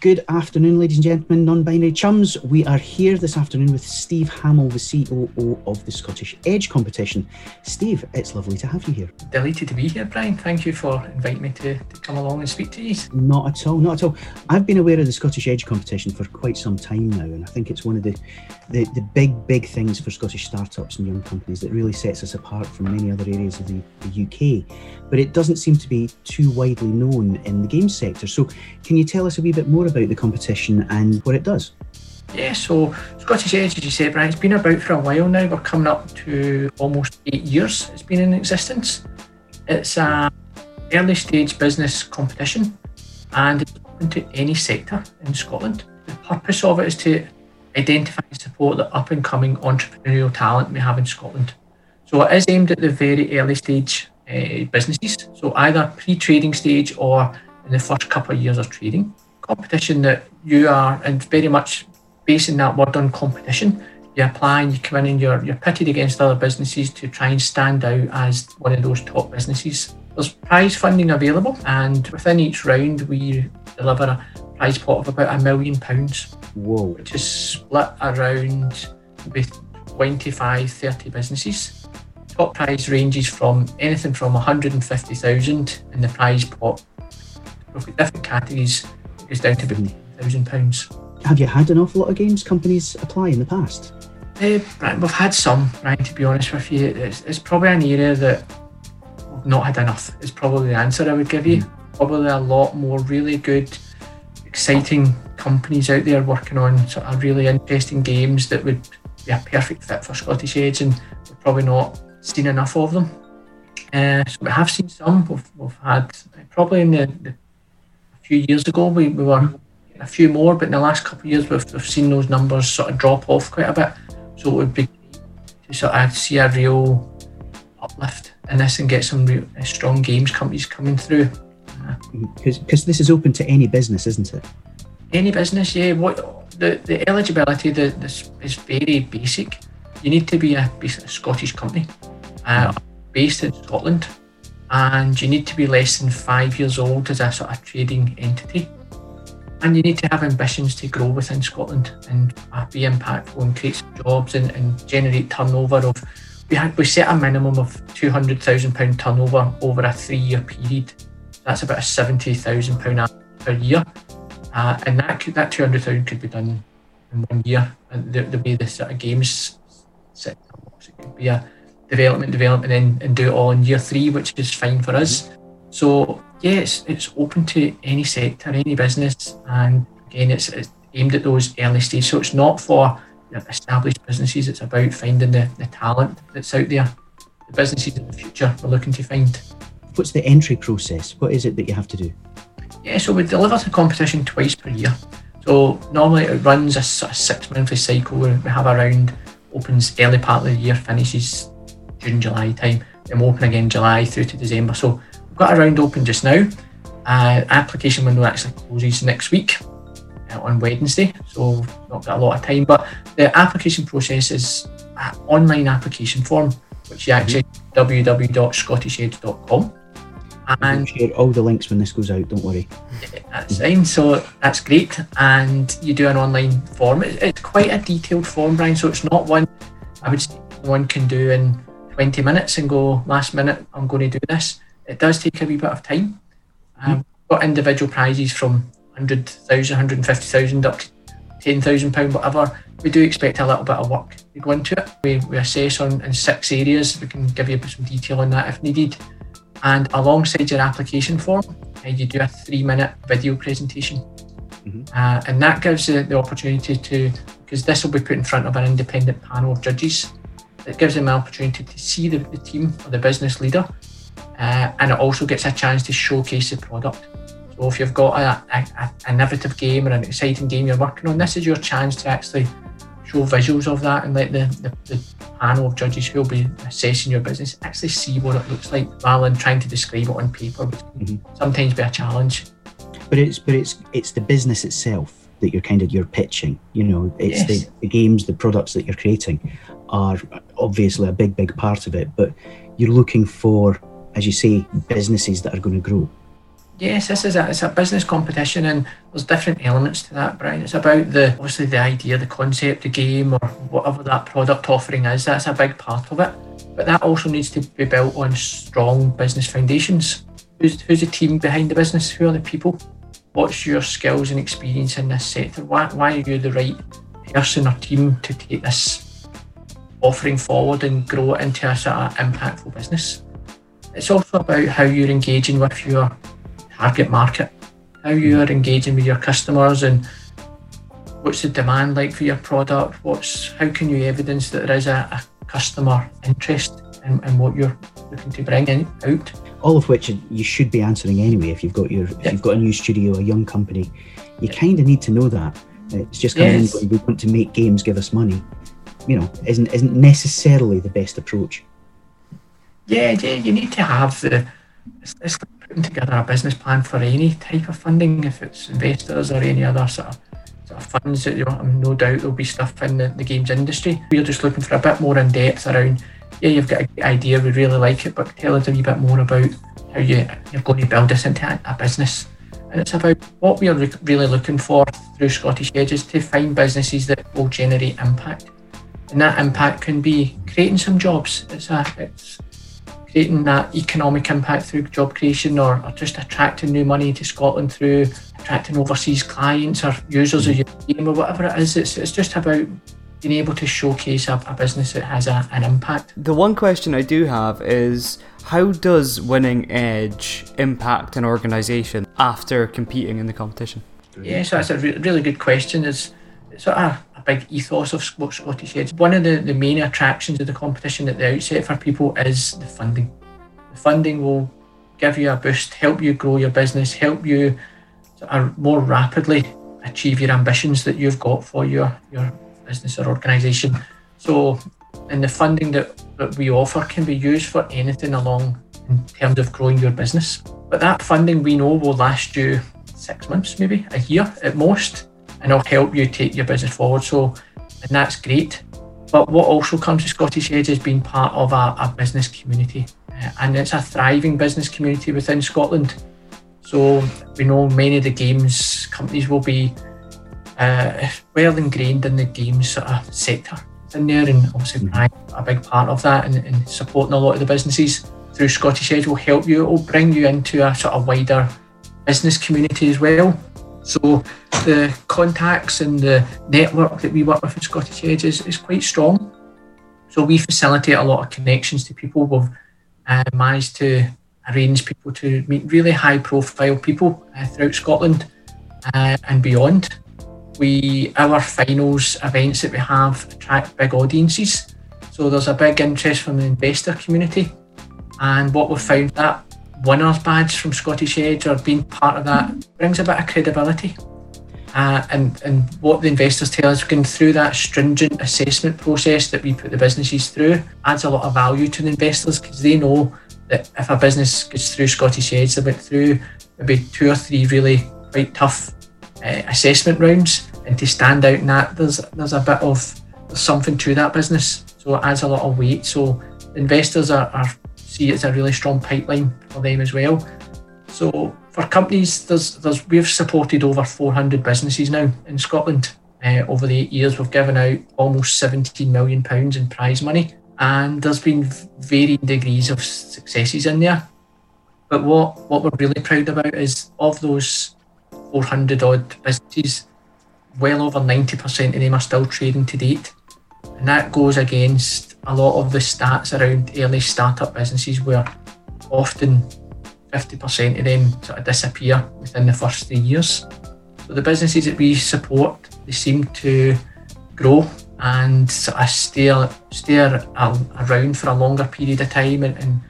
Good afternoon, ladies and gentlemen, non binary chums. We are here this afternoon with Steve Hamill, the COO of the Scottish Edge competition. Steve, it's lovely to have you here. Delighted to be here, Brian. Thank you for inviting me to, to come along and speak to you. Not at all, not at all. I've been aware of the Scottish Edge competition for quite some time now, and I think it's one of the, the, the big, big things for Scottish startups and young companies that really sets us apart from many other areas of the, the UK. But it doesn't seem to be too widely known in the games sector. So, can you tell us a wee bit more about the competition and what it does? Yeah, so Scottish Edge, as you said, Brian, it's been about for a while now. We're coming up to almost eight years it's been in existence. It's a early stage business competition and it's open to any sector in Scotland. The purpose of it is to identify and support the up and coming entrepreneurial talent we have in Scotland. So it is aimed at the very early stage uh, businesses, so either pre trading stage or in the first couple of years of trading competition that you are, and very much basing that word on competition. You apply and you come in and you're, you're pitted against other businesses to try and stand out as one of those top businesses. There's prize funding available, and within each round, we deliver a prize pot of about a million pounds. Whoa. Which is split around with 25, 30 businesses. Top prize ranges from anything from 150,000 in the prize pot. We've got Different categories is down to about thousand pounds. Have you had an awful lot of games companies apply in the past? Uh, we've had some, right? To be honest with you, it's, it's probably an area that we've not had enough. Is probably the answer I would give you. Mm. Probably a lot more really good, exciting companies out there working on sort of really interesting games that would be a perfect fit for Scottish Edge, and we've probably not seen enough of them. Uh, so we have seen some. We've, we've had probably in the, the few years ago. We, we were a few more, but in the last couple of years, we've, we've seen those numbers sort of drop off quite a bit. So it would be to sort of see a real uplift in this and get some real uh, strong games companies coming through. Because this is open to any business, isn't it? Any business, yeah. What the, the eligibility the, this is very basic. You need to be a, a Scottish company uh, based in Scotland and you need to be less than five years old as a sort of trading entity. And you need to have ambitions to grow within Scotland and uh, be impactful and create jobs and, and generate turnover of we had we set a minimum of two hundred thousand pound turnover over a three year period. That's about a seventy thousand pound per year, uh, and that could, that two hundred thousand could be done in one year. And the, the way the sort of games set up, it could be a development, development, and, and do it all in year three, which is fine for us. So yeah, it's, it's open to any sector, any business, and again, it's, it's aimed at those early stage. So it's not for established businesses. It's about finding the, the talent that's out there, the businesses in the future we're looking to find. What's the entry process? What is it that you have to do? Yeah, so we deliver the competition twice per year. So normally it runs a sort of six monthly cycle where we have a round, opens early part of the year, finishes June, July time. We'll open again July through to December. So we've got a round open just now. Uh, application window actually closes next week uh, on Wednesday, so not got a lot of time. But the application process is an online application form, which you actually mm-hmm. And share all the links when this goes out. Don't worry. That's fine. So that's great. And you do an online form. It's quite a detailed form, Brian. So it's not one I would say one can do in 20 minutes and go last minute i'm going to do this. It does take a wee bit of time. Um, mm. got individual prizes from 100000 150000 up to 10000 pound whatever. We do expect a little bit of work to go into it. We, we assess on in six areas. We can give you some detail on that if needed. And alongside your application form uh, you do a three minute video presentation. Mm-hmm. uh, and that gives you the opportunity to because this will be put in front of an independent panel of judges it gives them an opportunity to see the, the team or the business leader, uh, and it also gets a chance to showcase the product. So if you've got a, innovative game or an exciting game you're working on, this is your chance to actually show visuals of that and let the, the, the panel of judges who will be assessing your business actually see what it looks like rather than trying to describe it on paper, which mm-hmm. sometimes be a challenge. But it's but it's it's the business itself that you're kind of you're pitching. You know, it's yes. the, the games, the products that you're creating are obviously a big, big part of it, but you're looking for, as you say, businesses that are going to grow. Yes, this is a, it's a business competition and there's different elements to that, Brian. It's about the obviously the idea, the concept, the game or whatever that product offering is. That's a big part of it. But that also needs to be built on strong business foundations. Who's, who's the team behind the business? Who are the people? What's your skills and experience in this sector? Why, why are you the right person or team to take this offering forward and grow it into a sort of impactful business? It's also about how you're engaging with your target market, how mm. you are engaging with your customers and what's the demand like for your product, what's how can you evidence that there is a, a customer interest in, in, what you're looking to bring in out. All of which you should be answering anyway if you've got your if you've got a new studio, a young company. You kind of need to know that. It's just coming yes. in we want to make games give us money. You know, isn't isn't necessarily the best approach. Yeah, yeah, you need to have the it's, putting together a business plan for any type of funding, if it's investors or any other sort of, sort of funds that you know, no doubt there'll be stuff in the, the games industry. We're just looking for a bit more in depth around, yeah, you've got a good idea, we really like it, but tell us a wee bit more about how you, you're going to build this into a, a business. And it's about what we are re- really looking for through Scottish Edges to find businesses that will generate impact. And that impact can be creating some jobs. It's a, it's creating that economic impact through job creation or, or just attracting new money to Scotland through attracting overseas clients or users of mm. your game or whatever it is. It's, it's just about being able to showcase a, a business that has a, an impact. The one question I do have is how does winning Edge impact an organisation after competing in the competition? Yeah, so that's a re- really good question. It's sort of big ethos of Scottish Edge. One of the, the main attractions of the competition at the outset for people is the funding. The funding will give you a boost, help you grow your business, help you uh, more rapidly achieve your ambitions that you've got for your, your business or organisation. So, and the funding that, that we offer can be used for anything along in terms of growing your business. But that funding we know will last you six months, maybe a year at most and it'll help you take your business forward. So, and that's great. But what also comes to Scottish Edge is being part of a, a business community, uh, and it's a thriving business community within Scotland. So we know many of the games companies will be uh, well ingrained in the games sort of sector in there, and obviously mm-hmm. a big part of that, and, and supporting a lot of the businesses through Scottish Edge will help you. It will bring you into a sort of wider business community as well. So the contacts and the network that we work with in Scottish Edge is, is quite strong. So we facilitate a lot of connections to people. We've uh, managed to arrange people to meet really high profile people uh, throughout Scotland uh, and beyond. We our finals events that we have attract big audiences. So there's a big interest from the investor community. And what we've found that winners badge from Scottish Edge or being part of that brings a bit of credibility. Uh, and, and what the investors tell us, going through that stringent assessment process that we put the businesses through adds a lot of value to the investors because they know that if a business gets through Scottish Edge, they went through maybe two or three really quite tough uh, assessment rounds, and to stand out in that, there's there's a bit of something to that business, so it adds a lot of weight. So investors are, are see it's a really strong pipeline for them as well. So for companies, there's there's we've supported over 400 businesses now in Scotland. Uh, over the eight years, we've given out almost 17 million pounds in prize money, and there's been varying degrees of successes in there. But what what we're really proud about is of those 400 odd businesses, well over 90% of them are still trading to date, and that goes against a lot of the stats around early startup businesses where often 50% of them sort of disappear within the first three years. So the businesses that we support, they seem to grow and sort of stay, stay around for a longer period of time and, and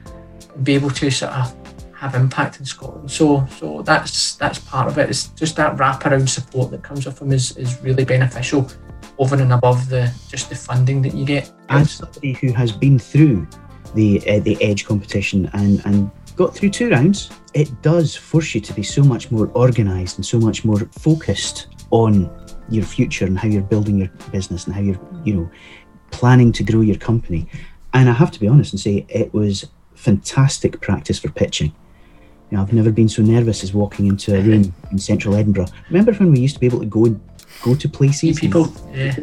be able to sort of have impact in Scotland. So so that's that's part of it. It's just that wraparound support that comes with them is, is really beneficial over and above the just the funding that you get. As somebody who has been through the uh, the Edge competition and and got through two rounds, it does force you to be so much more organised and so much more focused on your future and how you're building your business and how you're you know planning to grow your company. And I have to be honest and say it was fantastic practice for pitching You know, I've never been so nervous as walking into a room in central Edinburgh. Remember when we used to be able to go and go to places? People, yeah.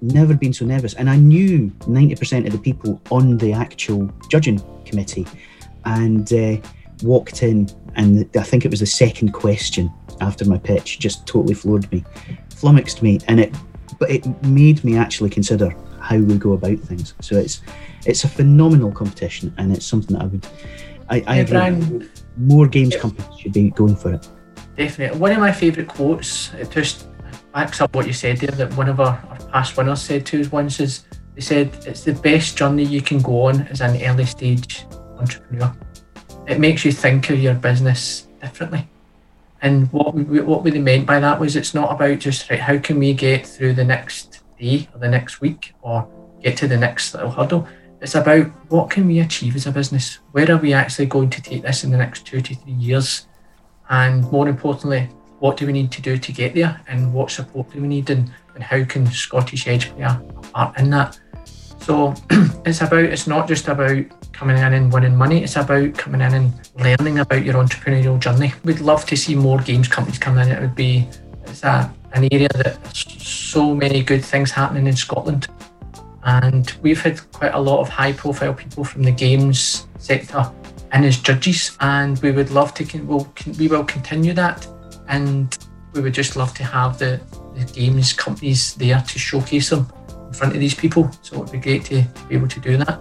Never been so nervous, and I knew ninety percent of the people on the actual judging committee, and uh, walked in, and I think it was the second question after my pitch just totally floored me, flummoxed me, and it, but it made me actually consider how we go about things. So it's it's a phenomenal competition, and it's something that I would. I, I Yeah, agree. Brian, More games companies should be going for it. Definitely. One of my favourite quotes, it just backs up what you said there, that one of our, our past winners said to us once is they said it's the best journey you can go on as an early stage entrepreneur. It makes you think of your business differently. And what we, what we meant by that was it's not about just right, how can we get through the next day or the next week or get to the next little hurdle. It's about what can we achieve as a business? Where are we actually going to take this in the next two to three years? and more importantly, what do we need to do to get there, and what support do we need, and, and how can Scottish Edge play a, part in that? So it's about it's not just about coming in and winning money. It's about coming in and learning about your entrepreneurial journey. We'd love to see more games companies come in. It would be it's a, an area that so many good things happening in Scotland, and we've had quite a lot of high-profile people from the games sector and as judges, and we would love to we'll, we will continue that, and we would just love to have the, the games companies there to showcase them in front of these people. So it would be great to be able to do that.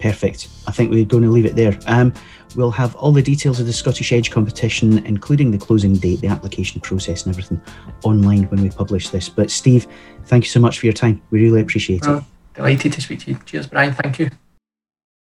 Perfect. I think we're going to leave it there. Um, we'll have all the details of the Scottish Edge competition, including the closing date, the application process, and everything online when we publish this. But Steve, thank you so much for your time. We really appreciate it. Delighted to speak to you. Cheers, Brian. Thank you.